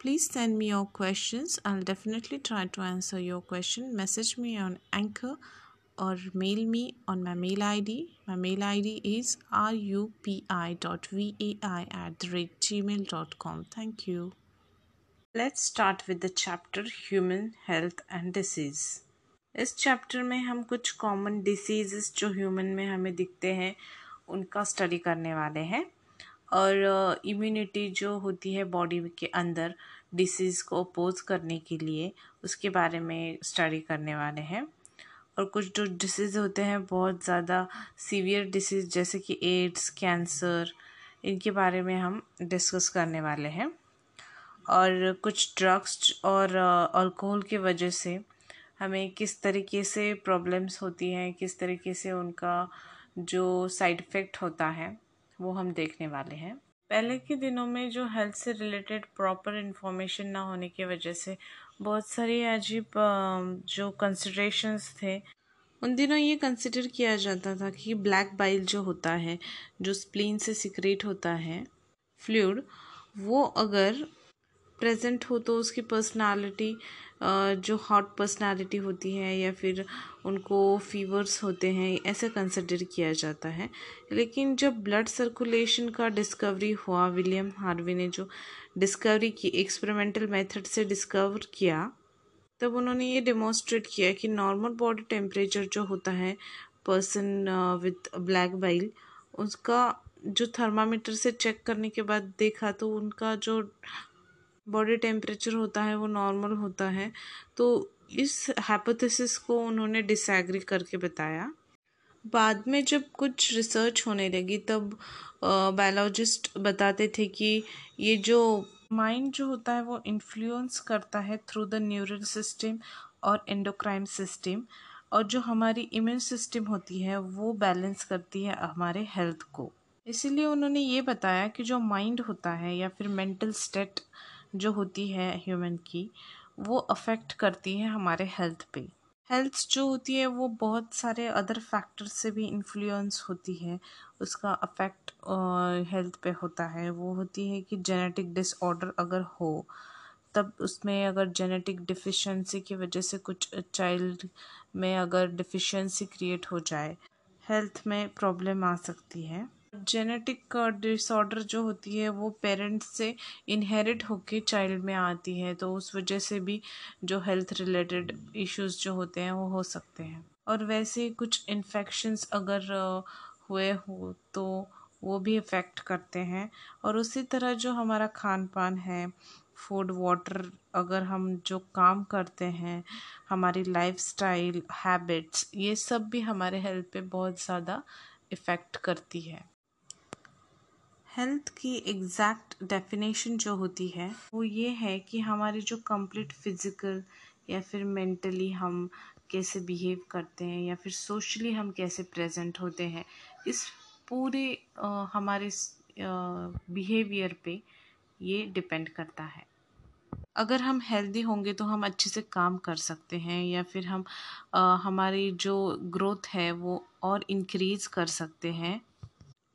Please send me your questions. I'll definitely try to answer your question. Message me on Anchor or mail me on my mail ID. My mail ID is rupi.vai at gmail.com. Thank you. Let's start with the chapter Human Health and Disease. इस chapter में हम कुछ common disease जो human में हमें दिखते हैं उनका स्टडी करने वाले हैं और इम्यूनिटी जो होती है बॉडी के अंदर डिसीज़ को अपोज करने के लिए उसके बारे में स्टडी करने वाले हैं। और कुछ जो डिसीज़ होते हैं, बहुत ज़्यादा सीवियर डिसीज़ जैसे कि एड्स कैंसर इनके बारे में हम डिस्कस करने वाले हैं। और कुछ ड्रग्स और अल्कोहल की वजह से हमें किस तरीके से प्रॉब्लम्स होती हैं, किस तरीके से उनका जो साइड इफ़ेक्ट होता है। वो हम देखने वाले हैं। पहले के दिनों में जो हेल्थ से रिलेटेड प्रॉपर इन्फॉर्मेशन ना होने की वजह से बहुत सारी अजीब जो कंसिड्रेशंस थे, उन दिनों ये कंसिडर किया जाता था कि ब्लैक बाइल जो होता है, जो स्प्लीन से सिक्रेट होता है फ्लूड वो अगर प्रेजेंट हो तो उसकी पर्सनालिटी जो हॉट पर्सनालिटी होती है या फिर उनको फीवर्स होते हैं, ऐसे कंसिडर किया जाता है। लेकिन जब ब्लड सर्कुलेशन का डिस्कवरी हुआ विलियम हार्वी ने जो डिस्कवरी की एक्सपेरिमेंटल मेथड से डिस्कवर किया, तब उन्होंने ये डिमॉन्स्ट्रेट किया कि नॉर्मल बॉडी टेम्परेचर जो होता है पर्सन विथ ब्लैक बाइल उसका जो थर्मामीटर से चेक करने के बाद देखा तो उनका जो बॉडी टेम्परेचर होता है, वो नॉर्मल होता है। तो इस हाइपोथेसिस को उन्होंने डिसएग्री करके बताया। बाद में जब कुछ रिसर्च होने लगी, तब बायोलॉजिस्ट बताते थे कि ये जो माइंड जो होता है, वो इन्फ्लुएंस करता है थ्रू द न्यूरल सिस्टम और एंडोक्राइन सिस्टम और जो हमारी इम्यून सिस्टम होती है, वो बैलेंस करती है हमारे हेल्थ को। इसीलिए उन्होंने ये बताया कि जो माइंड होता है या फिर मेंटल स्टेट जो होती है ह्यूमन की, वो अफेक्ट करती है हमारे हेल्थ पे। हेल्थ जो होती है, वो बहुत सारे अदर फैक्टर से भी इन्फ्लुएंस होती है। उसका अफेक्ट हेल्थ पे होता है। वो होती है कि जेनेटिक डिसऑर्डर अगर हो, तब उसमें अगर जेनेटिक डिफिशिएंसी की वजह से कुछ चाइल्ड में अगर डिफिशिएंसी क्रिएट हो जाए हेल्थ में प्रॉब्लम आ सकती है। जेनेटिक डिसऑर्डर जो होती है, वो पेरेंट्स से इनहेरिट होके चाइल्ड में आती है। तो उस वजह से भी जो हेल्थ रिलेटेड इश्यूज़ जो होते हैं, वो हो सकते हैं। और वैसे कुछ इन्फेक्शंस अगर हुए हो तो वो भी इफ़ेक्ट करते हैं। और उसी तरह जो हमारा खान पान है फ़ूड वाटर अगर हम जो काम करते हैं, हमारी लाइफ स्टाइल हैबिट्स ये सब भी हमारे हेल्थ पे बहुत ज़्यादा इफ़ेक्ट करती है। हेल्थ की एग्जैक्ट डेफिनेशन जो होती है वो ये है कि हमारी जो कंप्लीट फ़िज़िकल या फिर मेंटली हम कैसे बिहेव करते हैं या फिर सोशली हम कैसे प्रेजेंट होते हैं इस पूरे आ, हमारे बिहेवियर पे ये डिपेंड करता है। अगर हम हेल्दी होंगे तो हम अच्छे से काम कर सकते हैं या फिर हम आ, हमारी जो ग्रोथ है वो और इंक्रीज़ कर सकते हैं।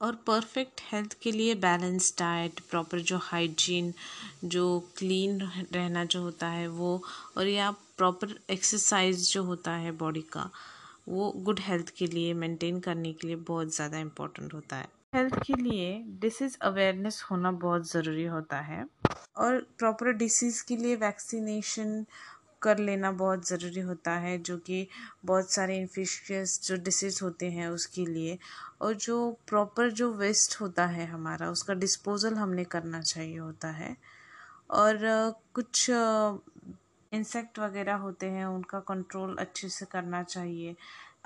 और परफेक्ट हेल्थ के लिए बैलेंस डाइट प्रॉपर जो हाइजीन जो क्लीन रहना जो होता है वो, और या प्रॉपर एक्सरसाइज जो होता है बॉडी का, वो गुड हेल्थ के लिए मेंटेन करने के लिए बहुत ज़्यादा इम्पोर्टेंट होता है। हेल्थ के लिए डिसीज़ अवेयरनेस होना बहुत ज़रूरी होता है। और प्रॉपर डिसीज़ के लिए वैक्सीनेशन कर लेना बहुत ज़रूरी होता है, जो कि बहुत सारे इन्फेक्शियस जो डिसीज़ होते हैं उसके लिए। और जो प्रॉपर जो वेस्ट होता है हमारा, उसका डिस्पोज़ल हमने करना चाहिए होता है। और कुछ इंसेक्ट वगैरह होते हैं, उनका कंट्रोल अच्छे से करना चाहिए।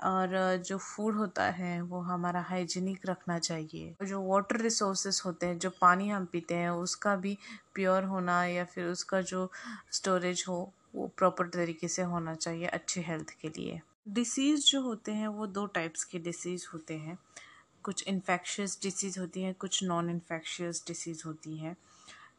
और जो फ़ूड होता है, वो हमारा हाइजीनिक रखना चाहिए। जो वाटर रिसोर्सेस होते हैं, जो पानी हम पीते हैं, उसका भी प्योर होना या फिर उसका जो स्टोरेज हो वो प्रॉपर तरीके से होना चाहिए अच्छे हेल्थ के लिए। डिसीज़ जो होते हैं, वो दो टाइप्स के डिसीज़ होते हैं। कुछ इन्फेक्शियस डिसीज़ होती हैं, कुछ नॉन इन्फेक्शियस डिसीज़ होती हैं।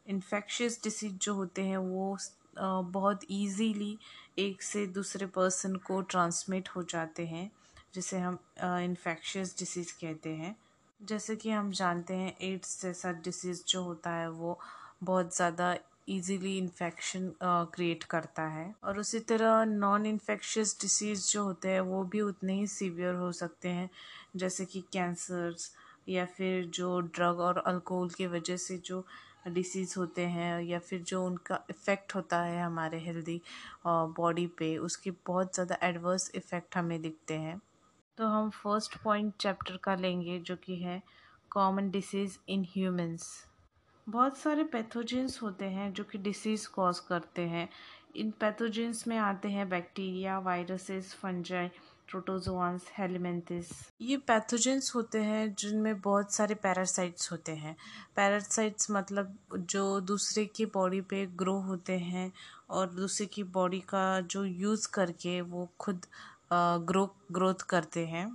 इन्फेक्शियस डिसीज़ जो होते हैं, वो बहुत इजीली एक से दूसरे पर्सन को ट्रांसमिट हो जाते हैं, जिसे हम इन्फेक्शियस डिसीज़ कहते हैं। जैसे कि हम जानते हैं एड्स जैसा डिसीज़ जो होता है, वो बहुत ज़्यादा इजीली इन्फेक्शन क्रिएट करता है। और उसी तरह नॉन इन्फेक्शियस डिसीज़ जो होते हैं, वो भी उतने ही सीवियर हो सकते हैं, जैसे कि कैंसर्स या फिर जो ड्रग और अल्कोहल की वजह से जो डिसीज़ होते हैं या फिर जो उनका इफ़ेक्ट होता है हमारे हेल्दी बॉडी पे, उसके बहुत ज़्यादा एडवर्स इफ़ेक्ट हमें दिखते हैं। तो हम फ़र्स्ट पॉइंट चैप्टर का लेंगे, जो कि है कॉमन डिसीज़ इन ह्यूमंस बहुत सारे पैथोजेंस होते हैं जो कि डिसीज़ कॉज करते हैं। इन पैथोजेंस में आते हैं bacteria viruses fungi protozoans helminths ये पैथोजेंस होते हैं जिनमें बहुत सारे पैरासाइट्स होते हैं। पैरासाइट्स मतलब जो दूसरे की बॉडी पे ग्रो होते हैं और दूसरे की बॉडी का जो यूज़ करके वो खुद ग्रो ग्रोथ करते हैं।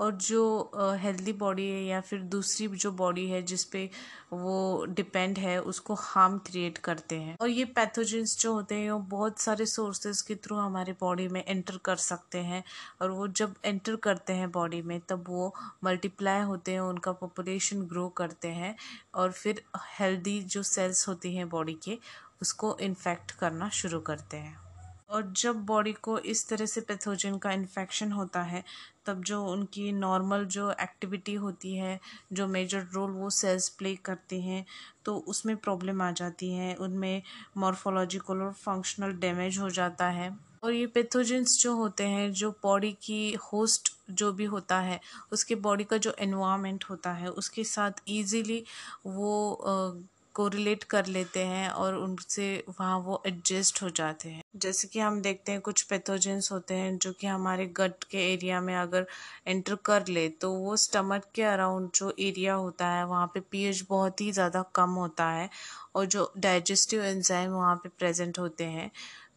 और जो हेल्दी बॉडी है या फिर दूसरी जो बॉडी है जिस पे वो डिपेंड है, उसको हार्म क्रिएट करते हैं। और ये पैथोजेंस जो होते हैं, वो बहुत सारे सोर्सेज के थ्रू हमारे बॉडी में एंटर कर सकते हैं। और वो जब एंटर करते हैं बॉडी में, तब वो मल्टीप्लाई होते हैं, उनका पॉपुलेशन ग्रो करते हैं। और फिर हेल्दी जो सेल्स होती हैं बॉडी के, उसको इन्फेक्ट करना शुरू करते हैं। और जब बॉडी को इस तरह से पैथोजन का इन्फेक्शन होता है तब जो उनकी नॉर्मल जो एक्टिविटी होती है, जो मेजर रोल वो सेल्स प्ले करते हैं तो उसमें प्रॉब्लम आ जाती है, उनमें मॉर्फोलॉजिकल और फंक्शनल डैमेज हो जाता है। और ये पैथोजेंस जो होते हैं, जो बॉडी की होस्ट जो भी होता है, उसके बॉडी का जो एनवायरनमेंट होता है, उसके साथ इजीली वो कोरिलेट कर लेते हैं और उनसे वहाँ वो एडजस्ट हो जाते हैं। जैसे कि हम देखते हैं कुछ पैथोजेंस होते हैं जो कि हमारे गट के एरिया में अगर एंटर कर ले तो वो स्टमक के अराउंड जो एरिया होता है वहाँ पे पीएच बहुत ही ज़्यादा कम होता है और जो डाइजेस्टिव एंजाइम वहाँ पे प्रेजेंट होते हैं।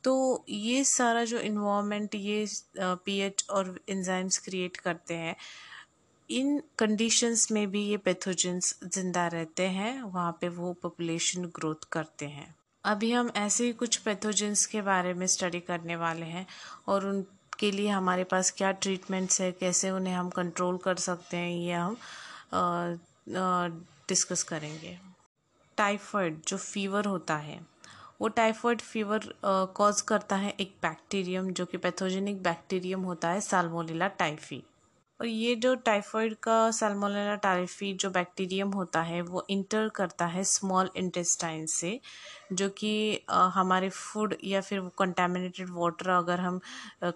तो ये सारा जो इन्वामेंट ये पीएच और एंजाइम्स क्रिएट करते हैं इन कंडीशंस में भी ये पैथोजेंस ज़िंदा रहते हैं, वहाँ पे वो पॉपुलेशन ग्रोथ करते हैं। अभी हम ऐसे ही कुछ पैथोजेंस के बारे में स्टडी करने वाले हैं और उनके लिए हमारे पास क्या ट्रीटमेंट्स है, कैसे उन्हें हम कंट्रोल कर सकते हैं, ये हम डिस्कस करेंगे। टाइफाइड जो फीवर होता है, वो टाइफाइड फीवर कॉज करता है एक बैक्टीरियम जो कि पैथोजेनिक बैक्टीरियम होता है साल्मोनेला टाइफी और ये जो टाइफॉइड का सलमोनेला टाइफी जो बैक्टीरियम होता है, वो इंटर करता है स्मॉल इंटेस्टाइन से, जो कि हमारे फ़ूड या फिर कंटेमिनेटेड वाटर अगर हम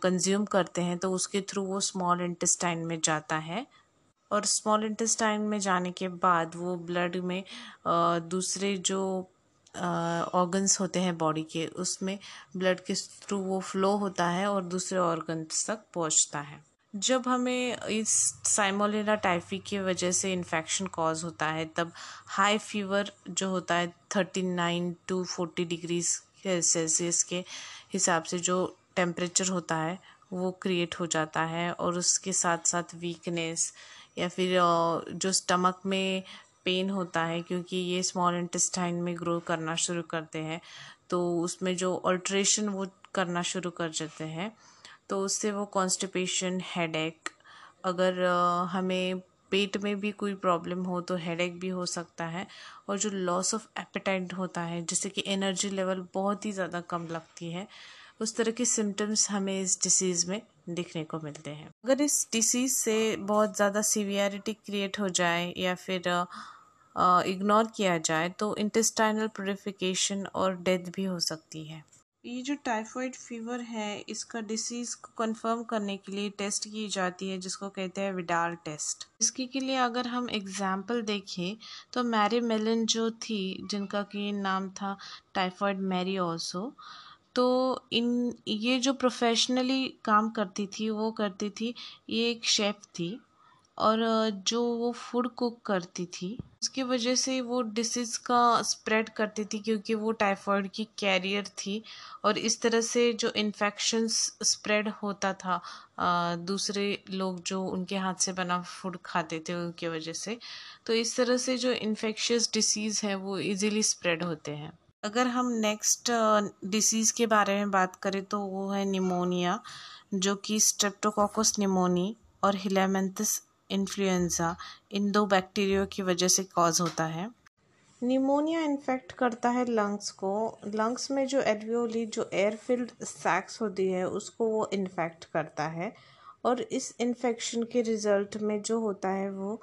कंज्यूम करते हैं तो उसके थ्रू वो स्मॉल इंटेस्टाइन में जाता है। और स्मॉल इंटेस्टाइन में जाने के बाद वो ब्लड में दूसरे जो ऑर्गन्स होते हैं बॉडी के, उसमें ब्लड के थ्रू वो फ्लो होता है और दूसरे ऑर्गन्स तक पहुँचता है। जब हमें इस साइमोलेला टाइफी की वजह से इन्फेक्शन कॉज होता है, तब हाई फीवर जो होता है thirty nine to forty degrees Celsius के हिसाब से जो टेम्परेचर होता है, वो क्रिएट हो जाता है और उसके साथ साथ वीकनेस या फिर जो स्टमक में पेन होता है क्योंकि ये स्मॉल इंटेस्टाइन में ग्रो करना शुरू करते हैं तो उसमें जो अल्ट्रेशन वो करना शुरू कर देते हैं। तो उससे वो कॉन्स्टिपेशन हेडेक अगर हमें पेट में भी कोई प्रॉब्लम हो तो हेडेक भी हो सकता है और जो लॉस ऑफ़ एपेटाइट होता है जिससे कि एनर्जी लेवल बहुत ही ज़्यादा कम लगती है, उस तरह के सिम्टम्स हमें इस डिसीज़ में दिखने को मिलते हैं। अगर इस डिसीज़ से बहुत ज़्यादा सीवियरिटी क्रिएट हो जाए या फिर इग्नोर किया जाए तो इंटेस्टाइनल प्योरिफिकेशन और डेथ भी हो सकती है। ये जो टाइफाइड फीवर है, इसका डिसीज़ को कंफर्म करने के लिए टेस्ट की जाती है, जिसको कहते हैं विडाल टेस्ट इसके के लिए अगर हम एग्ज़ाम्पल देखें तो मैरी मेलन जो थी, जिनका कि नाम था टाइफाइड मैरी ऑल्सो तो इन, ये जो प्रोफेशनली काम करती थी, वो करती थी, ये एक शेफ़ थी, और, जो वो फ़ूड कुक करती थी उसकी वजह से वो डिसीज़ का स्प्रेड करती थी क्योंकि वो टाइफाइड की कैरियर थी और इस तरह से जो इन्फेक्शंस स्प्रेड होता था दूसरे लोग जो उनके हाथ से बना फ़ूड खाते थे उनकी वजह से तो इस तरह से जो इन्फेक्शियस डिसीज़ है वो इजीली स्प्रेड होते हैं। अगर हम नेक्स्ट डिसीज़ के बारे में बात करें तो वो है निमोनिया जो कि स्ट्रेप्टोकोकस निमोनी और हिलेमेंथस इन्फ्लुएंज़ा इन दो बैक्टीरियो की वजह से कॉज होता है। निमोनिया इन्फेक्ट करता है लंग्स को। लंग्स में जो एल्वियोली जो एयर फिल्ड सैक्स होती है, उसको वो इन्फेक्ट करता है। और इस इन्फेक्शन के रिज़ल्ट में जो होता है वो,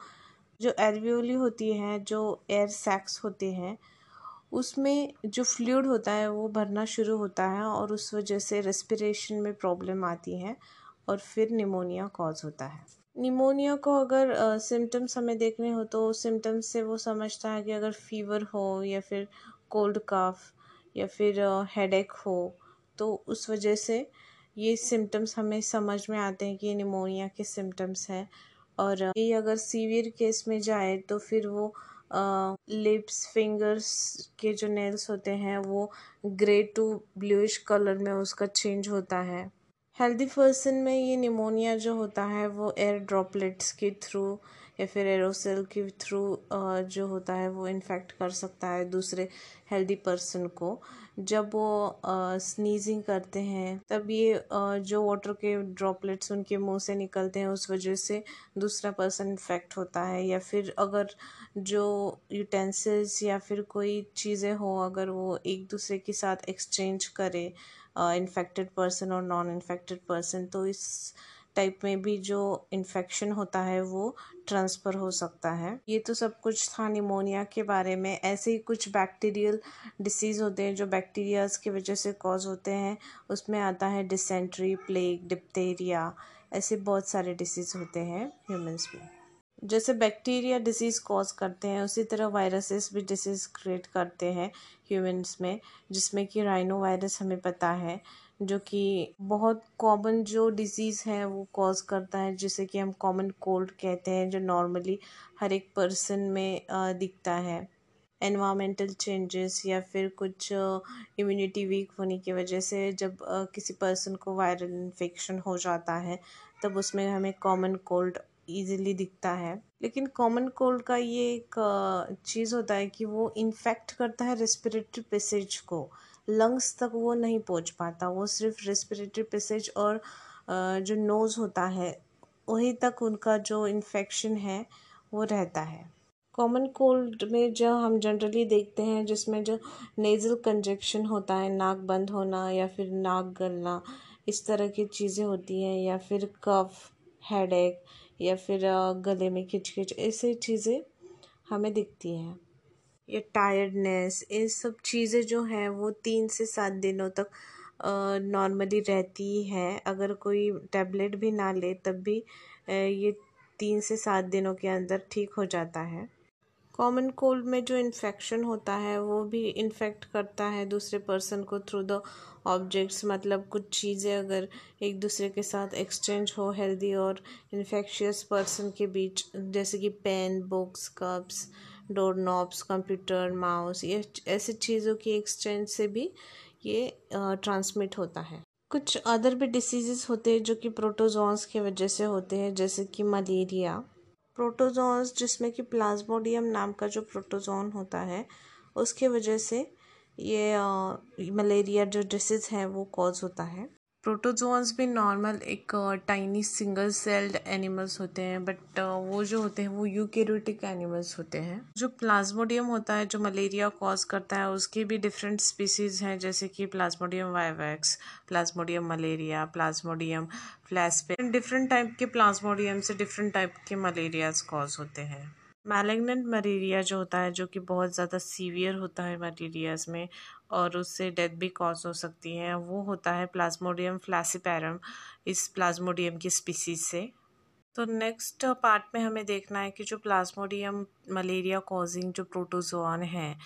जो एल्वियोली होती है, जो एयर सैक्स होते हैं, उसमें जो फ्लूड होता है वो भरना शुरू होता है और उस वजह से रेस्पिरेशन में प्रॉब्लम आती है और फिर निमोनिया कॉज होता है। निमोनिया को अगर सिम्टम्स हमें देखने हो तो सिम्टम्स से वो समझता है कि अगर फीवर हो या फिर कोल्ड काफ या फिर हेडेक हो तो उस वजह से ये सिम्टम्स हमें समझ में आते हैं कि ये निमोनिया के सिम्टम्स हैं। और ये अगर सीवियर केस में जाए तो फिर वो लिप्स फिंगर्स के जो नेल्स होते हैं वो ग्रे टू ब्लूइश कलर में उसका चेंज होता है। हेल्दी पर्सन में ये निमोनिया जो होता है, वो एयर ड्रॉपलेट्स के थ्रू या फिर एरोसेल के थ्रू जो होता है, वो इन्फेक्ट कर सकता है दूसरे हेल्दी पर्सन को। जब वो स्नीजिंग करते हैं, तब ये जो वाटर के ड्रॉपलेट्स उनके मुँह से निकलते हैं, उस वजह से दूसरा पर्सन इन्फेक्ट होता है। या फिर अगर जो यूटेंसिल्स या फिर कोई चीज़ें हो, अगर वो एक दूसरे के साथ एक्सचेंज करे इन्फेक्टेड पर्सन और नॉन इन्फेक्टेड पर्सन तो इस टाइप में भी जो इन्फेक्शन होता है वो ट्रांसफ़र हो सकता है। ये तो सब कुछ था निमोनिया के बारे में। ऐसे ही कुछ बैक्टीरियल डिसीज़ होते हैं जो बैक्टीरियाज की वजह से कॉज होते हैं। उसमें आता है डिसेंट्री प्लेग डिप्टेरिया ऐसे बहुत सारे डिसीज़ होते हैं ह्यूमंस में। जैसे बैक्टीरिया डिसीज़ कॉज करते हैं, उसी तरह वायरसेस भी डिसीज़ क्रिएट करते हैं ह्यूमंस में, जिसमें कि राइनो वायरस हमें पता है, जो कि बहुत कॉमन जो डिज़ीज़ है वो कॉज करता है, जिसे कि हम कॉमन कोल्ड कहते हैं, जो नॉर्मली हर एक पर्सन में दिखता है। एनवामेंटल चेंजेस या फिर कुछ इम्यूनिटी वीक होने की वजह से जब किसी पर्सन को वायरल इन्फेक्शन हो जाता है, तब उसमें हमें कॉमन कोल्ड ईज़िली दिखता है। लेकिन कॉमन कोल्ड का ये एक चीज़ होता है कि वो इन्फेक्ट करता है रेस्पिरेटरी पैसेज को। लंग्स तक वो नहीं पहुँच पाता, वो सिर्फ़ रेस्पिरेटरी पैसेज और जो नोज़ होता है, वहीं तक उनका जो इन्फेक्शन है, वो रहता है। कॉमन कोल्ड में जो हम जनरली देखते हैं, जिसमें जो नेज़ल कंजेक्शन होता है, नाक बंद होना या फिर नाक गलना, इस तरह की चीज़ें होती हैं या फिर कफ हेडेक या फिर गले में खिचखिच ऐसी चीज़ें हमें दिखती हैं। या टायर्डनेस ये सब चीज़ें जो हैं, वो तीन से सात दिनों तक नॉर्मली रहती है। अगर कोई टैबलेट भी ना ले, तब भी ये तीन से सात दिनों के अंदर ठीक हो जाता है। कॉमन कोल्ड में जो इन्फेक्शन होता है, वो भी इन्फेक्ट करता है दूसरे पर्सन को थ्रू द ऑब्जेक्ट्स मतलब कुछ चीज़ें अगर एक दूसरे के साथ एक्सचेंज हो हेल्दी और इन्फेक्शियस पर्सन के बीच, जैसे कि pen books cups door knobs computer mouse ये ऐसी चीज़ों की एक्सचेंज से भी ये ट्रांसमिट होता है। कुछ अदर भी डिसीज़ होते हैं जो कि प्रोटोजोन्स की वजह से होते हैं, जैसे कि मलेरिया प्रोटोजोन्स, जिसमें कि प्लाज्मोडियम नाम का जो प्रोटोजोन होता है, उसके वजह से ये मलेरिया जो डिसीज़ है वो कॉज होता है। प्रोटोजोन्स भी नॉर्मल एक टाइनी सिंगल सेल्ड एनिमल्स होते हैं बट वो जो होते हैं, वो यूकेरियोटिक एनिमल्स होते हैं। जो प्लाज्मोडियम होता है, जो मलेरिया कॉज करता है, उसकी भी डिफरेंट स्पीसीज हैं, जैसे कि plasmodium vivax plasmodium malaria plasmodium falciparum different type के प्लाज्मोडियम से डिफरेंट टाइप के मलेरियाज कॉज होते हैं। मैलेग्नेंट मलेरिया जो होता है, जो कि बहुत ज़्यादा सीवियर होता है मलेरियाज में और उससे डेथ भी कॉज हो सकती है। वो होता है प्लाज्मोडियम फ्लैसीपैरम इस प्लाज्मोडियम की स्पीसीज से। तो नेक्स्ट पार्ट में हमें देखना है कि जो प्लाज्मोडियम मलेरिया कॉजिंग जो प्रोटोजोन है,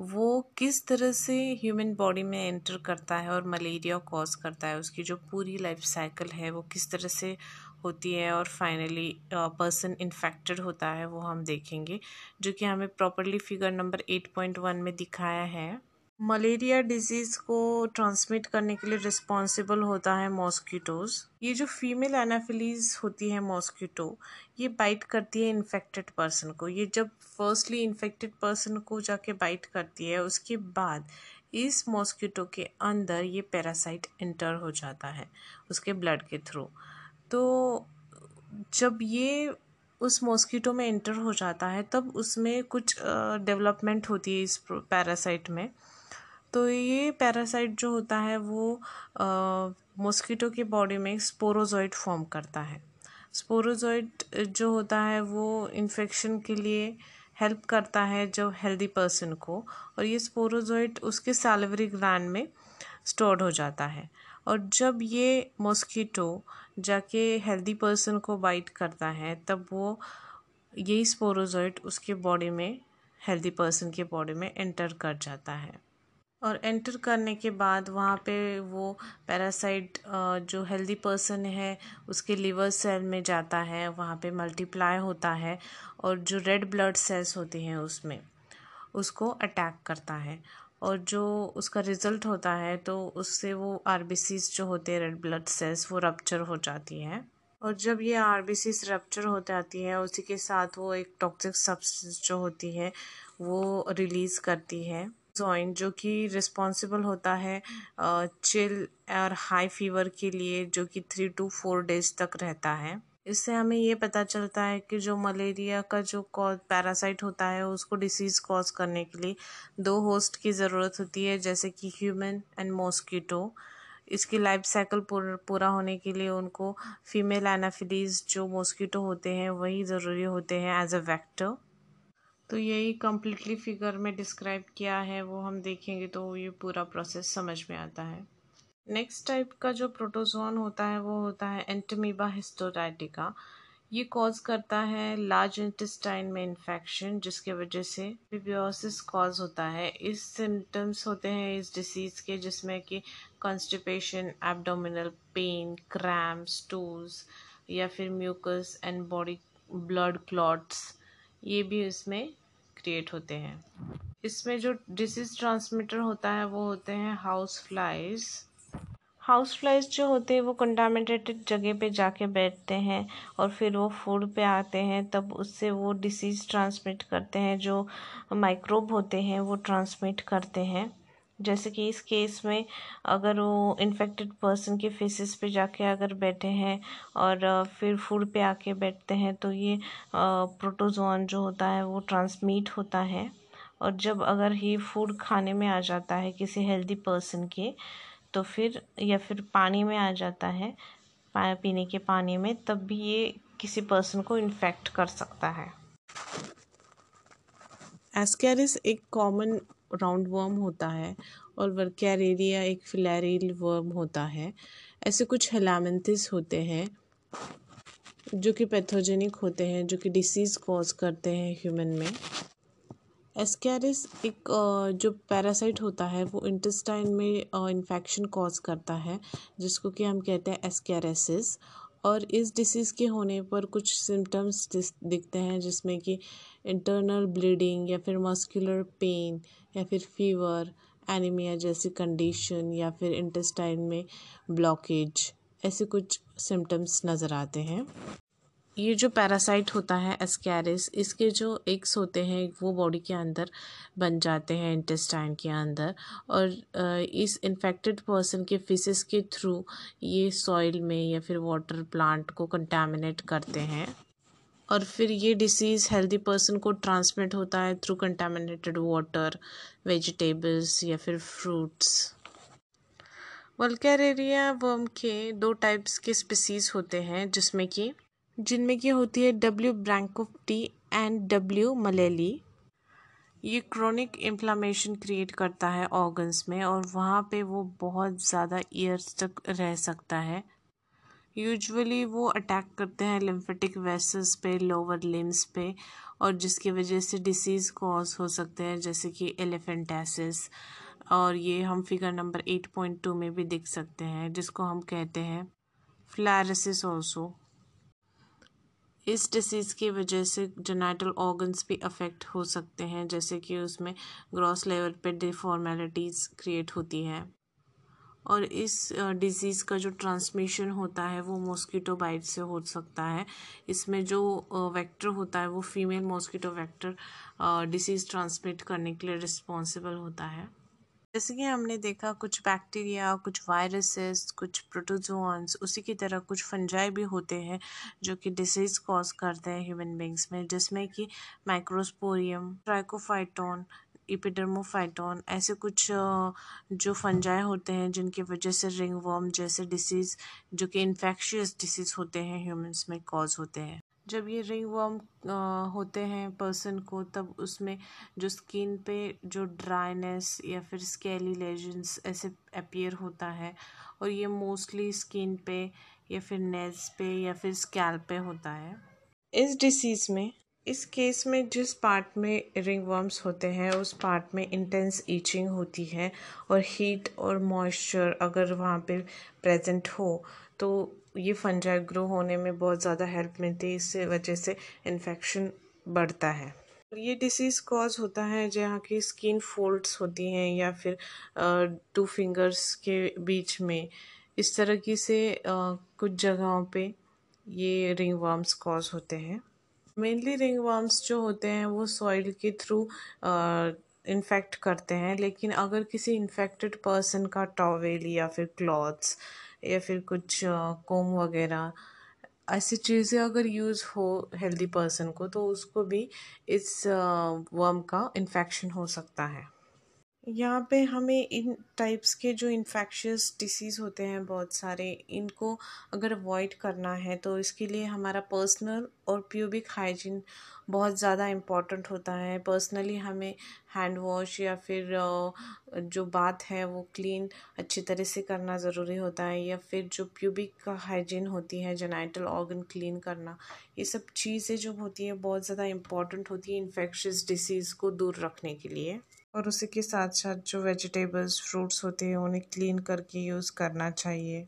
वो किस तरह से ह्यूमन बॉडी में एंटर करता है और मलेरिया कॉज करता है। उसकी जो पूरी लाइफ साइकिल है, वो किस तरह से होती है और फाइनली पर्सन इन्फेक्टेड होता है, वो हम देखेंगे। जो कि हमें properly figure number eight point one में दिखाया है। मलेरिया डिज़ीज़ को ट्रांसमिट करने के लिए रिस्पॉन्सिबल होता है मॉस्किटोज़। ये जो फीमेल एनाफिलीज होती है मॉस्किटो, ये बाइट करती है इन्फेक्टेड पर्सन को। ये जब फर्स्टली इन्फेक्टेड पर्सन को जाके बाइट करती है, उसके बाद इस मॉस्किटो के अंदर ये पैरासाइट इंटर हो जाता है उसके ब्लड के थ्रू। तो जब ये उस मॉस्किटो में इंटर हो जाता है, तब उसमें कुछ डेवलपमेंट होती है इस पैरासाइट में। तो ये पैरासाइट जो होता है वो मॉस्किटो की बॉडी में स्पोरोजॉइड फॉर्म करता है। स्पोरोजॉइड जो होता है वो इन्फेक्शन के लिए हेल्प करता है जो हेल्दी पर्सन को, और ये स्पोरोजॉइड उसके सैलवरी ग्लैंड में स्टोर्ड हो जाता है। और जब ये मॉस्किटो जाके हेल्दी पर्सन को बाइट करता है, तब वो यही स्पोरोजॉइड उसके बॉडी में, हेल्दी पर्सन के बॉडी में एंटर कर जाता है। और एंटर करने के बाद वहाँ पे वो पैरासाइट जो हेल्दी पर्सन है, उसके लिवर सेल में जाता है, वहाँ पे मल्टीप्लाई होता है और जो रेड ब्लड सेल्स होती हैं उसमें, उसको अटैक करता है। और जो उसका रिज़ल्ट होता है तो उससे वो आर जो होते हैं रेड ब्लड सेल्स वो रप्चर हो जाती हैं। और जब ये आर बी रप्चर हो जाती है, उसी के साथ वो एक टॉक्सिक सब्सटेंस जो होती है, वो रिलीज़ करती है। जॉइंट जो कि रिस्पॉन्सिबल होता है चिल और हाई फीवर के लिए, जो कि थ्री टू फोर डेज़ तक रहता है। इससे हमें ये पता चलता है कि जो मलेरिया का जो कॉज पैरासाइट होता है, उसको डिसीज़ कॉज करने के लिए दो होस्ट की ज़रूरत होती है, जैसे कि ह्यूमन एंड मॉस्किटो इसकी लाइफ साइकिल पूरा होने के लिए उनको फीमेल एनाफिलीज जो मॉस्किटो होते हैं, वही ज़रूरी होते हैं एज अ वैक्टर तो यही कम्प्लीटली फिगर में डिस्क्राइब किया है, वो हम देखेंगे तो ये पूरा प्रोसेस समझ में आता है। नेक्स्ट टाइप का जो प्रोटोजोन होता है, वो होता है एंटमीबा हिस्टोटाइटिका ये कॉज करता है लार्ज इंटेस्टाइन में इन्फेक्शन जिसके वजह से बिबियोसिस कॉज होता है। इस सिम्टम्स होते हैं इस डिसीज़ के, जिसमें कि constipation abdominal pain cramps stools या फिर mucus and body blood clots ये भी इसमें क्रिएट होते हैं। इसमें जो डिसीज़ ट्रांसमीटर होता है, वो होते हैं हाउस फ्लाइज हाउस फ्लाइज जो होते हैं, वो कंटामिनेटेड जगह पे जाके बैठते हैं और फिर वो फ़ूड पे आते हैं, तब उससे वो डिसीज़ ट्रांसमिट करते हैं, जो माइक्रोब होते हैं, वो ट्रांसमिट करते हैं। जैसे कि इस केस में अगर वो इन्फेक्टेड पर्सन के फेसेस पे जाके अगर बैठे हैं और फिर फ़ूड पे आके बैठते हैं तो ये प्रोटोजोन जो होता है वो ट्रांसमिट होता है। और जब अगर ये फ़ूड खाने में आ जाता है किसी हेल्दी पर्सन के तो फिर, या फिर पानी में आ जाता है पीने के पानी में, तब भी ये किसी पर्सन को इन्फेक्ट कर सकता है। एस्कैरिस एक कॉमन राउंड वर्म होता है और वर्कैरेरिया एक फिलैरिल वर्म होता है। ऐसे कुछ हेलामेंथिस होते हैं जो कि पैथोजेनिक होते हैं, जो कि डिसीज़ कॉज करते हैं ह्यूमन में। एस्कैरिस एक जो पैरासाइट होता है, वो इंटेस्टाइन में इन्फेक्शन कॉज करता है, जिसको कि हम कहते हैं एस्कैरेसिस। और इस डिसीज़ के होने पर कुछ सिम्टम्स दिखते हैं, जिसमें कि इंटरनल ब्लीडिंग या फिर मस्कुलर पेन या फिर फीवर एनीमिया जैसी कंडीशन या फिर इंटेस्टाइन में ब्लॉकेज ऐसे कुछ सिम्टम्स नज़र आते हैं। ये जो पैरासाइट होता है एस्कैरिस इसके जो एग्स होते हैं, वो बॉडी के अंदर बन जाते हैं इंटेस्टाइन के अंदर और इस इन्फेक्टेड पर्सन के फिसिस के थ्रू ये सॉइल में या फिर वाटर प्लांट को कंटामिनेट करते हैं और फिर ये डिसीज़ हेल्दी पर्सन को ट्रांसमिट होता है थ्रू कंटामिनेटेड वाटर वेजिटेबल्स या फिर फ्रूट्स वल्केरिया वर्म के दो टाइप्स के स्पीसीज़ होते हैं, जिसमें कि जिनमें की होती है W bancrofti and W malayi ये क्रोनिक इन्फ्लामेशन क्रिएट करता है ऑर्गन्स में और वहाँ पे वो बहुत ज़्यादा ईयर्स तक रह सकता है। यूजुअली वो अटैक करते हैं लिम्फेटिक वेसल्स पे लोअर लिम्स पे और जिसकी वजह से डिसीज़ कॉज हो सकते हैं, जैसे कि एलिफेंटेसिस और ये हम figure number eight point two में भी देख सकते हैं, जिसको हम कहते हैं। फ्लैरसिस ऑल्सो इस डिसीज़ की वजह से जेनेटल ऑर्गन्स भी अफेक्ट हो सकते हैं, जैसे कि उसमें ग्रॉस लेवल पे डिफॉर्मेलिटीज़ क्रिएट होती है। और इस डिज़ीज़ का जो ट्रांसमिशन होता है, वो मॉस्किटो बाइट से हो सकता है। इसमें जो वेक्टर होता है, वो female mosquito vector disease transmit करने के लिए रिस्पॉन्सिबल होता है। जैसे कि हमने देखा कुछ बैक्टीरिया, कुछ वायरसेस, कुछ प्रोटोजोन्स, उसी की तरह कुछ फंजाई भी होते हैं जो कि डिसीज़ कॉज करते हैं ह्यूमन बींग्स में, जिसमें कि माइक्रोस्पोरियम ट्राइकोफाइटोन इपिडर्मोफाइटोन ऐसे कुछ जो फंजाई होते हैं जिनकी वजह से रिंग वर्म जैसे डिसीज़ जो कि इन्फेक्शियस डिसीज़ होते हैं ह्यूमंस में कॉज होते हैं। जब ये रिंग वर्म होते हैं पर्सन को, तब उसमें जो स्किन पे जो ड्राइनेस या फिर स्केली लेजेंस ऐसे अपीयर होता है और ये मोस्टली स्किन पे या फिर नेल्स पे या फिर स्कैल्प पे होता है। इस डिसीज़ में, इस केस में जिस पार्ट में रिंग वर्म्स होते हैं, उस पार्ट में इंटेंस ईचिंग होती है और हीट और मॉइस्चर अगर वहाँ पे प्रेजेंट हो तो ये फंजाई ग्रो होने में बहुत ज़्यादा हेल्प मिलती है इस वजह से इन्फेक्शन बढ़ता है। ये डिसीज़ कॉज होता है जहाँ की स्किन फोल्ड्स होती हैं या फिर टू फिंगर्स के बीच में। इस तरह की से कुछ जगहों पे ये रिंग वर्म्स कॉज होते हैं। मेनली रिंग वर्म्स जो होते हैं वो सॉइल के थ्रू इन्फेक्ट करते हैं, लेकिन अगर किसी इन्फेक्टेड पर्सन का टॉवेल या फिर क्लॉथ्स या फिर कुछ कोम वगैरह, ऐसी चीज़ें अगर यूज़ हो हेल्दी पर्सन को तो उसको भी इस वर्म का इन्फेक्शन हो सकता है। यहाँ पे हमें इन टाइप्स के जो इन्फेक्शियस डिसीज़ होते हैं बहुत सारे, इनको अगर अवॉइड करना है तो इसके लिए हमारा पर्सनल और प्यूबिक हाइजीन बहुत ज़्यादा इंपॉर्टेंट होता है। पर्सनली हमें हैंड वॉश या फिर जो बात है वो क्लीन अच्छी तरह से करना ज़रूरी होता है या फिर जो प्यूबिक हाइजीन होती है जेनाइटल ऑर्गन क्लीन करना, ये सब चीज़ें जो होती हैं, बहुत ज़्यादा इंपॉर्टेंट होती है इन्फेक्शियस डिसीज़ को दूर रखने के लिए। और उसी के साथ साथ जो वेजिटेबल्स फ्रूट्स होते हैं, उन्हें क्लीन करके यूज़ करना चाहिए।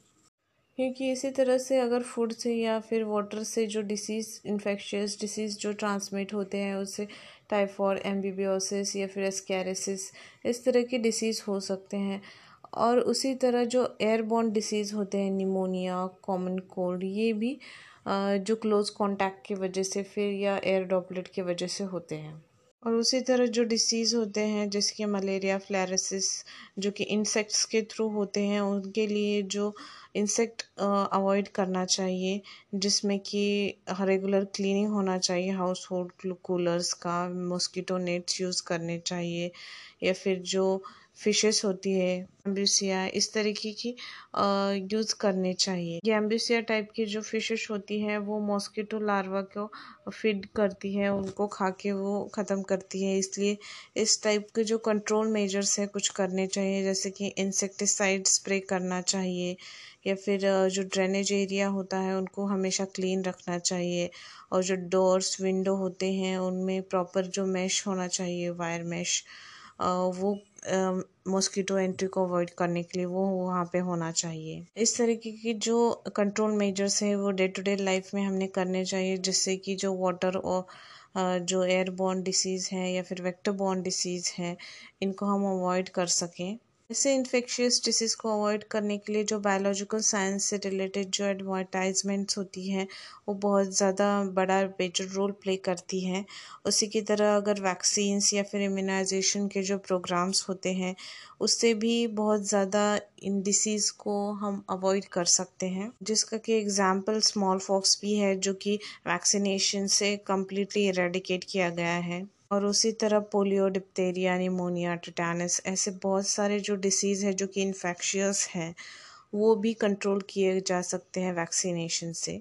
क्योंकि इसी तरह से अगर फ़ूड से या फिर वाटर से जो डिसीज़ इन्फेक्शियस डिसीज़ जो ट्रांसमिट होते हैं उससे टाइफॉइड एम्बिबियोसिस या फिर एस्कैरिसिस इस तरह के डिसीज़ हो सकते हैं। और उसी तरह जो एयरबॉर्न डिसीज़ होते हैं निमोनिया कॉमन कोल्ड ये भी जो क्लोज़ कांटेक्ट की वजह से फिर या एयर ड्रॉपलेट की वजह से होते हैं। और उसी तरह जो डिसीज़ होते हैं जैसे कि मलेरिया फ्लैरसिस जो कि इंसेक्ट्स के थ्रू होते हैं, उनके लिए जो इंसेक्ट अवॉइड करना चाहिए, जिसमें कि रेगुलर क्लीनिंग होना चाहिए हाउस होल्ड कूलर्स का मॉस्किटो नेट्स यूज़ करने चाहिए, या फिर जो फिशेस होती है एम्ब्यूसिया इस तरीके की यूज़ करनी चाहिए। ये एम्ब्यूसिया टाइप की जो फिशेस होती हैं, वो मॉस्किटो लार्वा को फ़ीड करती है, उनको खा के वो ख़त्म करती है। इसलिए इस टाइप के जो कंट्रोल मेजर्स हैं, कुछ करने चाहिए, जैसे कि इंसेक्टिसाइड स्प्रे करना चाहिए, या फिर जो ड्रेनेज एरिया होता है, उनको हमेशा क्लीन रखना चाहिए। और जो डोर्स विंडो होते हैं, उनमें प्रॉपर जो मैश होना चाहिए वायर मैश वो मॉस्किटो एंट्री को अवॉइड करने के लिए वो वहाँ पे होना चाहिए। इस तरीके की जो कंट्रोल मेजर्स हैं, वो डे टू डे लाइफ में हमने करने चाहिए, जिससे कि जो वाटर और जो एयरबॉर्न डिसीज़ हैं या फिर वेक्टर बॉर्न डिसीज़ हैं, इनको हम अवॉइड कर सकें। ऐसे इन्फेक्शियस डिसीज़ को अवॉइड करने के लिए जो बायोलॉजिकल साइंस से रिलेटेड जो एडवर्टाइजमेंट्स होती हैं, वो बहुत ज़्यादा बड़ा मेजर रोल प्ले करती हैं। उसी की तरह अगर वैक्सीन्स या फिर इम्यूनाइजेशन के जो प्रोग्राम्स होते हैं, उससे भी बहुत ज़्यादा इन डिसीज़ को हम अवॉइड कर सकते हैं। जिसका कि एग्ज़ाम्पल स्मॉल फॉक्स भी है, जो कि वैक्सीनेशन से कम्प्लीटली इरेडिकेट किया गया है। और उसी तरह पोलियो डिप्टेरिया निमोनिया, टिटानस, ऐसे बहुत सारे जो डिसीज़ है जो कि इन्फेक्शियस हैं, वो भी कंट्रोल किए जा सकते हैं वैक्सीनेशन से।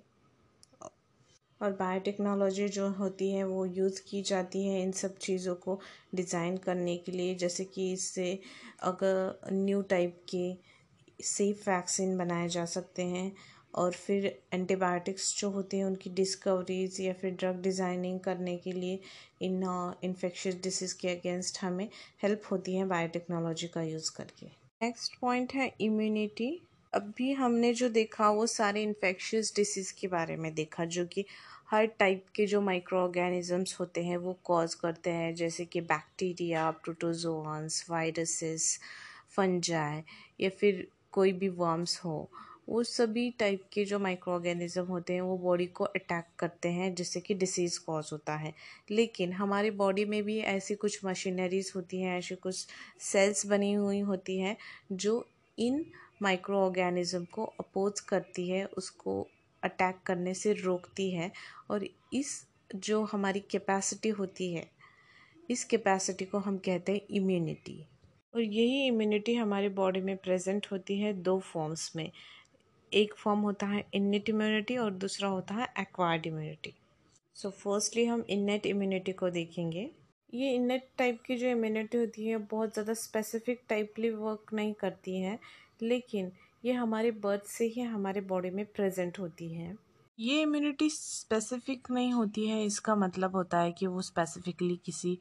और बायोटेक्नोलॉजी जो होती है, वो यूज़ की जाती है इन सब चीज़ों को डिज़ाइन करने के लिए। जैसे कि इससे अगर न्यू टाइप के सेफ़ वैक्सीन बनाए जा सकते हैं और फिर एंटीबायोटिक्स जो होते हैं उनकी डिस्कवरीज या फिर ड्रग डिज़ाइनिंग करने के लिए इन इन्फेक्शियस डिसीज़ के अगेंस्ट हमें हेल्प होती है बायोटेक्नोलॉजी का यूज़ करके। नेक्स्ट पॉइंट है इम्यूनिटी अभी हमने जो देखा वो सारे इन्फेक्शियस डिसीज़ के बारे में देखा, जो कि हर टाइप के जो माइक्रो ऑर्गेनिज़म्स होते हैं वो कॉज करते हैं, जैसे कि बैक्टीरिया प्रोटोजोन्स वायरसेस फंजाई या फिर कोई भी वर्म्स हो। वो सभी टाइप के जो माइक्रो ऑर्गेनिज़म होते हैं, वो बॉडी को अटैक करते हैं, जिससे कि डिसीज़ कॉज होता है। लेकिन हमारी बॉडी में भी ऐसी कुछ मशीनरीज होती हैं, ऐसी कुछ सेल्स बनी हुई होती हैं, जो इन माइक्रो ऑर्गेनिज्म को अपोज करती है, उसको अटैक करने से रोकती है। और इस जो हमारी कैपेसिटी होती है, इस कैपेसिटी को हम कहते हैं इम्यूनिटी और यही इम्यूनिटी हमारे बॉडी में प्रेजेंट होती है दो फॉर्म्स में। एक फॉर्म होता है इन्नेट इम्यूनिटी और दूसरा होता है एक्वायर्ड इम्यूनिटी सो फर्स्टली हम इन्नेट इम्यूनिटी को देखेंगे। ये इन्नेट टाइप की जो इम्यूनिटी होती है, बहुत ज़्यादा स्पेसिफिक टाइपली वर्क नहीं करती है, लेकिन ये हमारे बर्थ से ही हमारे बॉडी में प्रेजेंट होती है। ये इम्यूनिटी स्पेसिफिक नहीं होती है, इसका मतलब होता है कि वो स्पेसिफिकली किसी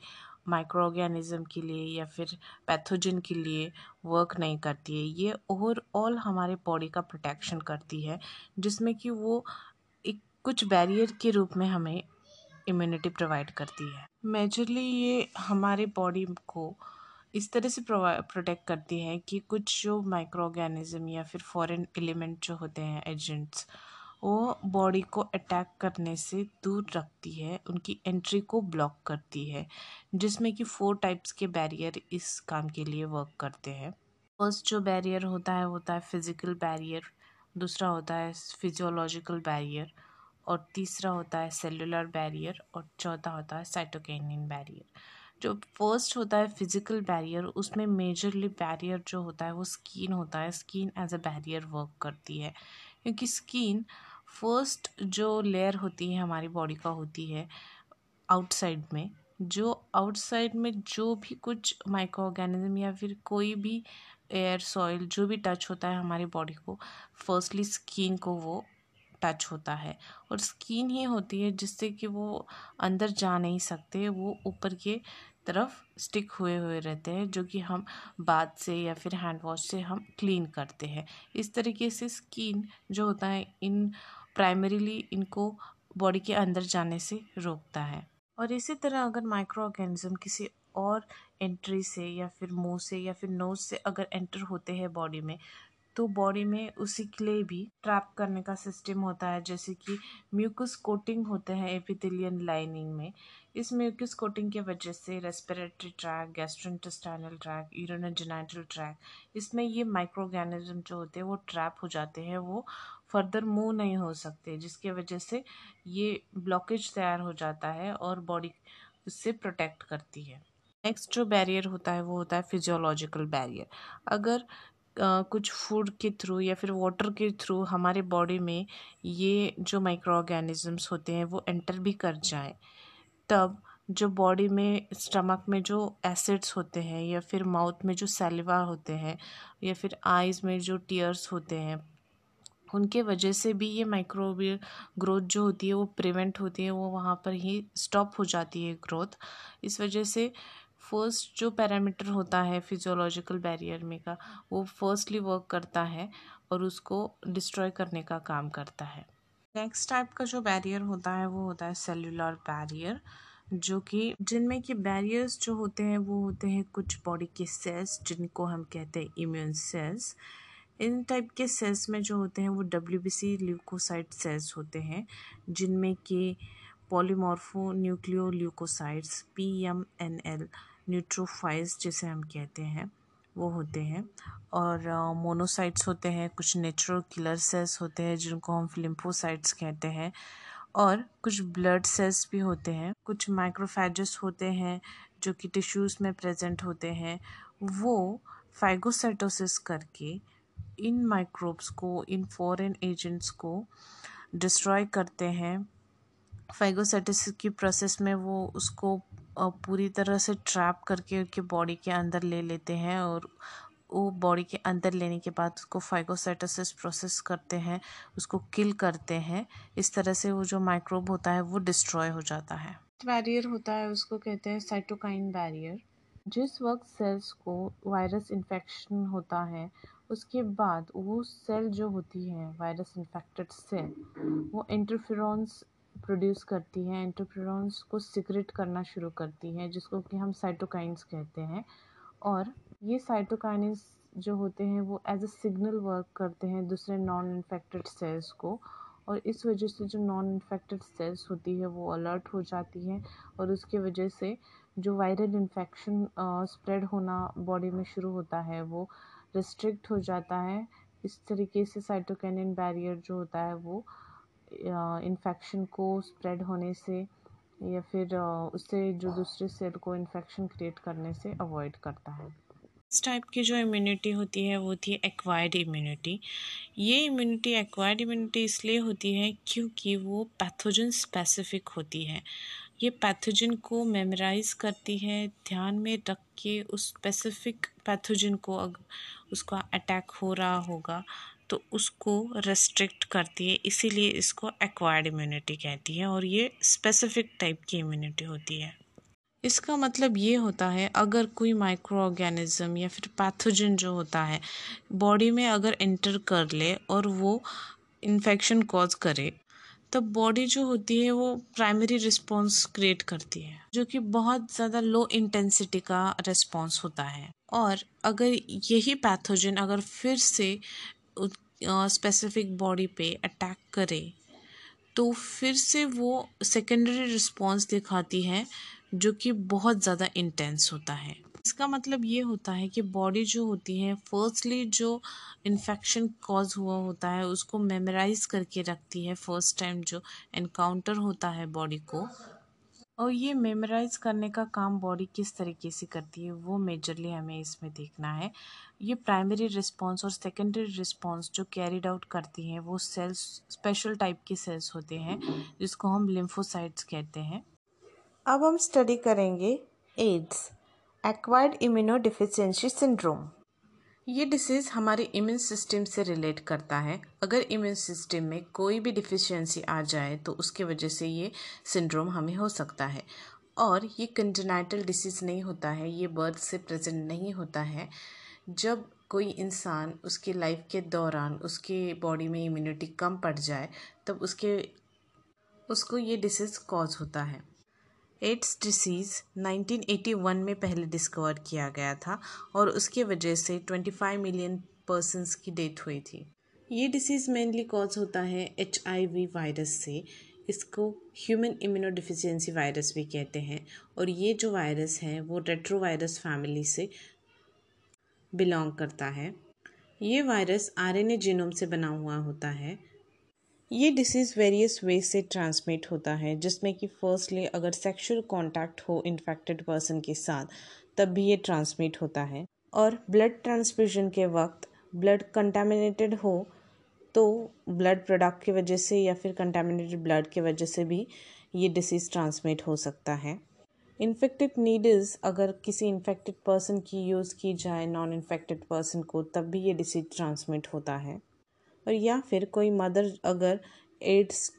माइक्रो ऑर्गेनिज्म के लिए या फिर पैथोजन के लिए वर्क नहीं करती है। ये ओवरऑल हमारे बॉडी का प्रोटेक्शन करती है, जिसमें कि वो एक कुछ बैरियर के रूप में हमें इम्यूनिटी प्रोवाइड करती है। मेजरली ये हमारे बॉडी को इस तरह से प्रोटेक्ट करती है कि कुछ जो माइक्रो ऑर्गेनिज़म या फिर फॉरेन एलिमेंट जो होते हैं एजेंट्स वो बॉडी को अटैक करने से दूर रखती है, उनकी एंट्री को ब्लॉक करती है, जिसमें कि फोर टाइप्स के बैरियर इस काम के लिए वर्क करते हैं। फ़र्स्ट जो बैरियर होता है होता है फ़िज़िकल बैरियर दूसरा होता है फिजियोलॉजिकल बैरियर और तीसरा होता है सेलुलर बैरियर और चौथा होता है साइटोकेनिन बैरियर जो फ़र्स्ट होता है फ़िज़िकल बैरियर उसमें मेजरली बैरियर जो होता है, वो स्किन होता है। Skin as a barrier work करती है, क्योंकि स्किन फ़र्स्ट जो लेयर होती है हमारी बॉडी का होती है आउटसाइड में, जो आउटसाइड में जो भी कुछ माइक्रो ऑर्गेनिज्म या फिर कोई भी एयर सॉइल जो भी टच होता है हमारी बॉडी को फर्स्टली स्किन को वो टच होता है। और स्किन ही होती है जिससे कि वो अंदर जा नहीं सकते, वो ऊपर के तरफ़ स्टिक हुए हुए रहते हैं, जो कि हम बाथ से या फिर हैंड वॉश से हम क्लीन करते हैं। इस तरीके से स्किन जो होता है, इन प्राइमरीली इनको बॉडी के अंदर जाने से रोकता है। और इसी तरह अगर माइक्रो ऑर्गेनिज्म किसी और एंट्री से या फिर मुँह से या फिर नोज़ से अगर एंटर होते हैं बॉडी में तो बॉडी में उसी के लिए भी ट्रैप करने का सिस्टम होता है। जैसे कि म्यूकस कोटिंग होते हैं एपिथेलियन लाइनिंग में। इस म्यूकस कोटिंग की वजह से respiratory tract gastrointestinal tract urogenital tract इसमें ये माइक्रो ऑर्गेनिज्म जो होते हैं वो ट्रैप हो जाते हैं, वो फर्दर मूव नहीं हो सकते जिसके वजह से ये ब्लॉकेज तैयार हो जाता है और बॉडी उससे प्रोटेक्ट करती है। नेक्स्ट जो बैरियर होता है वो होता है फिजियोलॉजिकल बैरियर अगर आ, कुछ फ़ूड के थ्रू या फिर वाटर के थ्रू हमारे बॉडी में ये जो माइक्रो ऑर्गेनिजम्स होते हैं वो एंटर भी कर जाएँ तब जो बॉडी में स्टमक में जो एसिड्स होते हैं या फिर माउथ में जो सेलिवा होते हैं या फिर आइज़ में जो टीयर्स होते हैं उनके वजह से भी ये माइक्रोबियल ग्रोथ जो होती है, वो प्रिवेंट होती है, वो वहाँ पर ही स्टॉप हो जाती है ग्रोथ इस वजह से फ़र्स्ट जो पैरामीटर होता है फिजियोलॉजिकल बैरियर में का, वो फर्स्टली वर्क करता है और उसको डिस्ट्रॉय करने का काम करता है. नेक्स्ट टाइप का जो बैरियर होता है, वो होता है सेलुलर बैरियर जो कि जिनमें कि बैरियर्स जो होते हैं, वो होते हैं कुछ बॉडी के सेल्स जिनको हम कहते हैं इम्यून सेल्स इन टाइप के सेल्स में जो होते हैं वो W B C leucocyte cells होते हैं जिनमें कि polymorpho nuclear leucocytes P M N L neutrophils जिसे हम कहते हैं वो होते हैं। और मोनोसाइट्स uh, होते हैं कुछ नेचुरल किलर सेल्स होते हैं जिनको हम फिलिम्फोसाइट्स कहते हैं। और कुछ ब्लड सेल्स भी होते हैं। कुछ माइक्रोफैजस होते हैं जो कि टिश्यूज़ में प्रेजेंट होते हैं। वो फाइगोसाइटोसिस करके इन माइक्रोब्स को, इन फॉरेन एजेंट्स को डिस्ट्रॉय करते हैं। फाइगोसाइटिस की प्रोसेस में वो उसको पूरी तरह से ट्रैप करके उनके बॉडी के अंदर ले लेते हैं और वो बॉडी के अंदर लेने के बाद उसको फाइगोसाइटोसिस प्रोसेस करते हैं, उसको किल करते हैं। इस तरह से वो जो माइक्रोब होता है, वो डिस्ट्रॉय हो जाता है। बैरियर होता है, उसको कहते हैं साइटोकाइन बैरियर जिस वक्त सेल्स को वायरस इन्फेक्शन होता है उसके बाद वो सेल जो होती है वायरस इन्फेक्टेड सेल वो इंटरफेरॉन्स प्रोड्यूस करती है इंटरफेरॉन्स को सिक्रेट करना शुरू करती है, जिसको कि हम साइटोकाइंस कहते हैं। और ये साइटोकाइनिस जो होते हैं, वो एज अ सिग्नल वर्क करते हैं दूसरे नॉन इन्फेक्टेड सेल्स को। और इस वजह से जो नॉन इन्फेक्टेड सेल्स होती है, वो अलर्ट हो जाती है। और उसकी वजह से जो वायरल इन्फेक्शन स्प्रेड होना बॉडी में शुरू होता है, वो रिस्ट्रिक्ट हो जाता है, इस तरीके से साइटोकैनिन बैरियर जो होता है वो इन्फेक्शन को स्प्रेड होने से या फिर उससे जो दूसरे सेल को इन्फेक्शन क्रिएट करने से अवॉइड करता है। इस टाइप की जो इम्यूनिटी होती है वो थी एक्वायर्ड इम्यूनिटी ये इम्यूनिटी एक्वायर्ड इम्यूनिटी इसलिए होती है क्योंकि वो पैथोजन स्पेसिफिक होती है। ये पैथोजन को मेमोराइज करती है, ध्यान में रख के उस स्पेसिफिक पैथोजन को अगर उसका अटैक हो रहा होगा तो उसको रेस्ट्रिक्ट करती है, इसीलिए इसको एक्वायर्ड इम्यूनिटी कहती है और ये स्पेसिफिक टाइप की इम्यूनिटी होती है। इसका मतलब ये होता है, अगर कोई माइक्रो ऑर्गेनिज्म या फिर पैथोजन जो होता है बॉडी में अगर एंटर कर ले और वो इन्फेक्शन कॉज करे तब बॉडी जो होती है वो प्राइमरी रिस्पॉन्स क्रिएट करती है, जो कि बहुत ज़्यादा लो इंटेंसिटी का रिस्पॉन्स होता है। और अगर यही पैथोजन अगर फिर से स्पेसिफिक बॉडी पे अटैक करे तो फिर से वो सेकेंडरी रिस्पॉन्स दिखाती है, जो कि बहुत ज़्यादा इंटेंस होता है। इसका मतलब ये होता है कि बॉडी जो होती है फर्स्टली जो इन्फेक्शन कॉज हुआ होता है, उसको मेमोराइज करके रखती है फ़र्स्ट टाइम जो एनकाउंटर होता है बॉडी को। और ये मेमोराइज करने का काम बॉडी किस तरीके से करती है, वो मेजरली हमें इसमें देखना है। ये प्राइमरी रिस्पॉन्स और सेकेंडरी रिस्पॉन्स जो कैरिड आउट करती हैं, वो सेल्स स्पेशल टाइप के सेल्स होते हैं, जिसको हम लिम्फोसाइट्स कहते हैं। अब हम स्टडी करेंगे एड्स एक्वायर्ड इम्यूनोडिफिशियंसी सिंड्रोम। ये डिसीज़ हमारे इम्यून सिस्टम से रिलेट करता है। अगर इम्यून सिस्टम में कोई भी डिफिशियंसी आ जाए तो उसके वजह से ये सिंड्रोम हमें हो सकता है। और ये कंजनाइटल डिसीज़ नहीं होता है, ये बर्थ से प्रेजेंट नहीं होता है। जब कोई इंसान उसकी लाइफ के दौरान उसके बॉडी में इम्यूनिटी कम पड़ जाए, तब उसके, उसको ये डिसीज़ कॉज होता है। एड्स डिसीज़ 1981 में पहले डिस्कवर किया गया था और उसके वजह से 25 मिलियन पर्सनस की डेथ हुई थी। ये डिसीज़ मेनली कॉज होता है एचआईवी वायरस से। इसको ह्यूमन इम्यूनोडिफिशियंसी वायरस भी कहते हैं और ये जो वायरस है, वो रेट्रोवायरस फैमिली से बिलोंग करता है। ये वायरस आरएनए जीनोम से बना हुआ होता है। ये डिसीज़ वेरियस वे से ट्रांसमिट होता है, जिसमें कि फर्स्टली अगर सेक्सुअल कांटेक्ट हो इन्फेक्टेड पर्सन के साथ, तब भी ये ट्रांसमिट होता है। और ब्लड ट्रांसफ्यूजन के वक्त ब्लड कंटामिनेटेड हो तो ब्लड प्रोडक्ट की वजह से या फिर कंटामिनेटेड ब्लड की वजह से भी ये डिसीज़ ट्रांसमिट हो सकता है। इन्फेक्टेड नीडल्स अगर किसी इन्फेक्टेड पर्सन की यूज़ की जाए नॉन इन्फेक्टेड पर्सन को, तब भी ये डिसीज़ ट्रांसमिट होता है। और या फिर कोई मदर अगर एड्स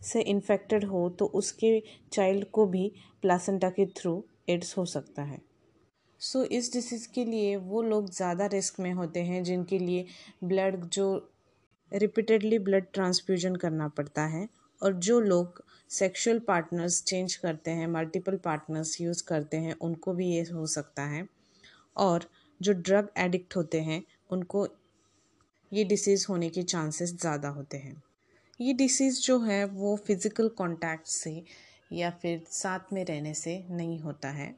से इन्फेक्टेड हो तो उसके चाइल्ड को भी प्लासेंटा के थ्रू एड्स हो सकता है। सो so, इस डिसीज़ के लिए वो लोग ज़्यादा रिस्क में होते हैं जिनके लिए ब्लड जो रिपीटेडली ब्लड ट्रांसफ्यूजन करना पड़ता है और जो लोग सेक्सुअल पार्टनर्स चेंज करते हैं मल्टीपल पार्टनर्स यूज़ करते हैं उनको भी ये हो सकता है। और जो ड्रग एडिक्ट होते हैं उनको ये डिसीज़ होने के चांसेस ज़्यादा होते हैं। ये डिसीज़ जो है, वो फ़िज़िकल कांटेक्ट से या फिर साथ में रहने से नहीं होता है।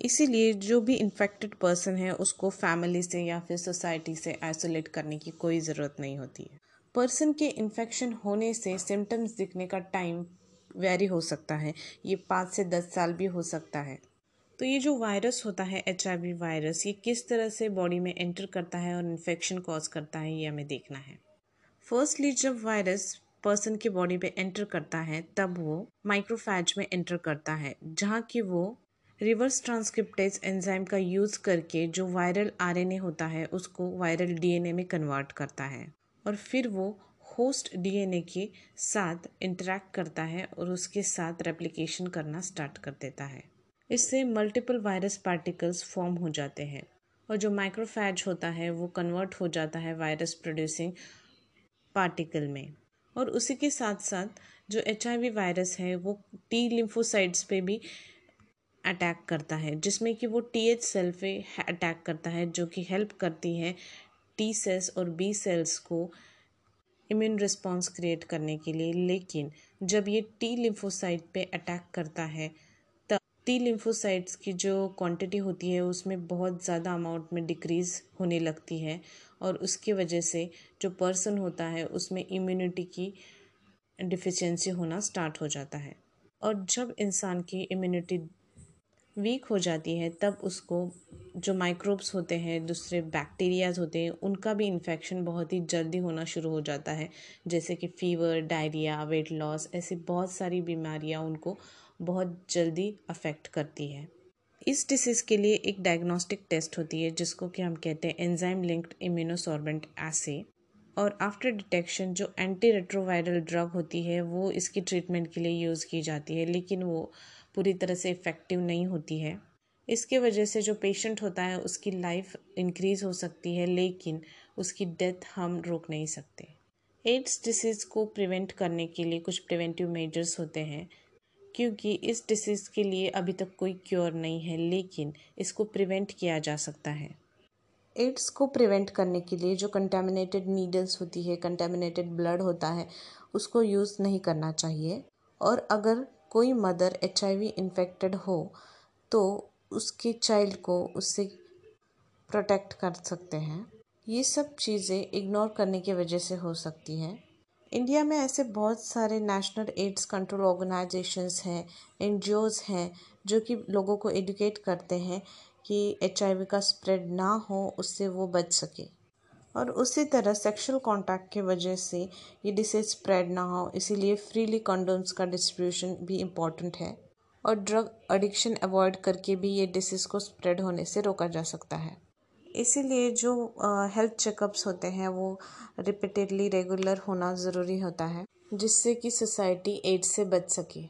इसीलिए जो भी इन्फेक्टेड पर्सन है, उसको फैमिली से या फिर सोसाइटी से आइसोलेट करने की कोई ज़रूरत नहीं होती है। पर्सन के इन्फेक्शन होने से सिम्टम्स दिखने का टाइम वेरी हो सकता है। ये पाँच से दस साल भी हो सकता है। तो ये जो वायरस होता है एचआईवी वायरस, ये किस तरह से बॉडी में एंटर करता है और इन्फेक्शन कॉज करता है, ये हमें देखना है। फर्स्टली जब वायरस पर्सन के बॉडी पे एंटर करता है, तब वो माइक्रोफैज में एंटर करता है, जहाँ की वो रिवर्स ट्रांसक्रिप्टेज एंजाइम का यूज़ करके जो वायरल आरएनए होता है, उसको वायरल डीएनए में कन्वर्ट करता है। और फिर वो होस्ट डीएनए के साथ इंटरेक्ट करता है और उसके साथ रेप्लिकेशन करना स्टार्ट कर देता है। इससे मल्टीपल वायरस पार्टिकल्स फॉर्म हो जाते हैं। और जो माइक्रोफैज होता है, वो कन्वर्ट हो जाता है वायरस प्रोड्यूसिंग पार्टिकल में। और उसी के साथ साथ जो एचआईवी वायरस है, वो टी लिम्फोसाइड्स पे भी अटैक करता है, जिसमें कि वो टी एच सेल पे अटैक करता है, जो कि हेल्प करती है टी सेल्स और बी सेल्स को इम्यून रिस्पॉन्स क्रिएट करने के लिए। लेकिन जब ये टी लिम्फोसाइट पे अटैक करता है टी लिम्फोसाइट्स की जो क्वांटिटी होती है, उसमें बहुत ज़्यादा अमाउंट में डिक्रीज़ होने लगती है और उसकी वजह से जो पर्सन होता है, उसमें इम्यूनिटी की डिफिशेंसी होना स्टार्ट हो जाता है। और जब इंसान की इम्यूनिटी वीक हो जाती है, तब उसको जो माइक्रोब्स होते हैं, दूसरे बैक्टीरियाज होते हैं, उनका भी इन्फेक्शन बहुत ही जल्दी होना शुरू हो जाता है। जैसे कि फ़ीवर डायरिया वेट लॉस ऐसी बहुत सारी बीमारियाँ उनको बहुत जल्दी अफेक्ट करती है। इस डिसीज़ के लिए एक डायग्नोस्टिक टेस्ट होती है, जिसको कि हम कहते हैं एंजाइम लिंक्ड इम्यूनोसॉर्बेंट एसे और आफ्टर डिटेक्शन जो एंटी रेट्रोवायरल ड्रग होती है, वो इसकी ट्रीटमेंट के लिए यूज़ की जाती है, लेकिन वो पूरी तरह से इफ़ेक्टिव नहीं होती है। इसके वजह से जो पेशेंट होता है, उसकी लाइफ इंक्रीज़ हो सकती है, लेकिन उसकी डेथ हम रोक नहीं सकते। एड्स डिसीज़ को प्रिवेंट करने के लिए कुछ प्रिवेंटिव मेजर्स होते हैं क्योंकि इस डिसीज़ के लिए अभी तक कोई क्योर नहीं है, लेकिन इसको प्रिवेंट किया जा सकता है। एड्स को प्रिवेंट करने के लिए जो कंटेमिनेटेड नीडल्स होती है कंटेमिनेटेड ब्लड होता है, उसको यूज़ नहीं करना चाहिए। और अगर कोई mother H I V infected हो तो उसके चाइल्ड को उससे प्रोटेक्ट कर सकते हैं। ये सब चीज़ें इग्नोर करने की वजह से हो सकती हैं। इंडिया में ऐसे बहुत सारे नेशनल एड्स कंट्रोल ऑर्गेनाइजेशंस हैं एन हैं, जो कि लोगों को एडुकेट करते हैं कि एचआईवी का स्प्रेड ना हो, उससे वो बच सके। और उसी तरह सेक्सुअल कांटेक्ट की वजह से ये डिसीज स्प्रेड ना हो, इसीलिए फ्रीली कंडोम्स का डिस्ट्रीब्यूशन भी इंपॉर्टेंट है। और ड्रग एडिक्शन अवॉइड करके भी ये डिसीज़ को स्प्रेड होने से रोका जा सकता है। इसीलिए जो हेल्थ चेकअप्स होते हैं, वो रिपीटेडली रेगुलर होना ज़रूरी होता है, जिससे कि सोसाइटी एड्स से बच सके।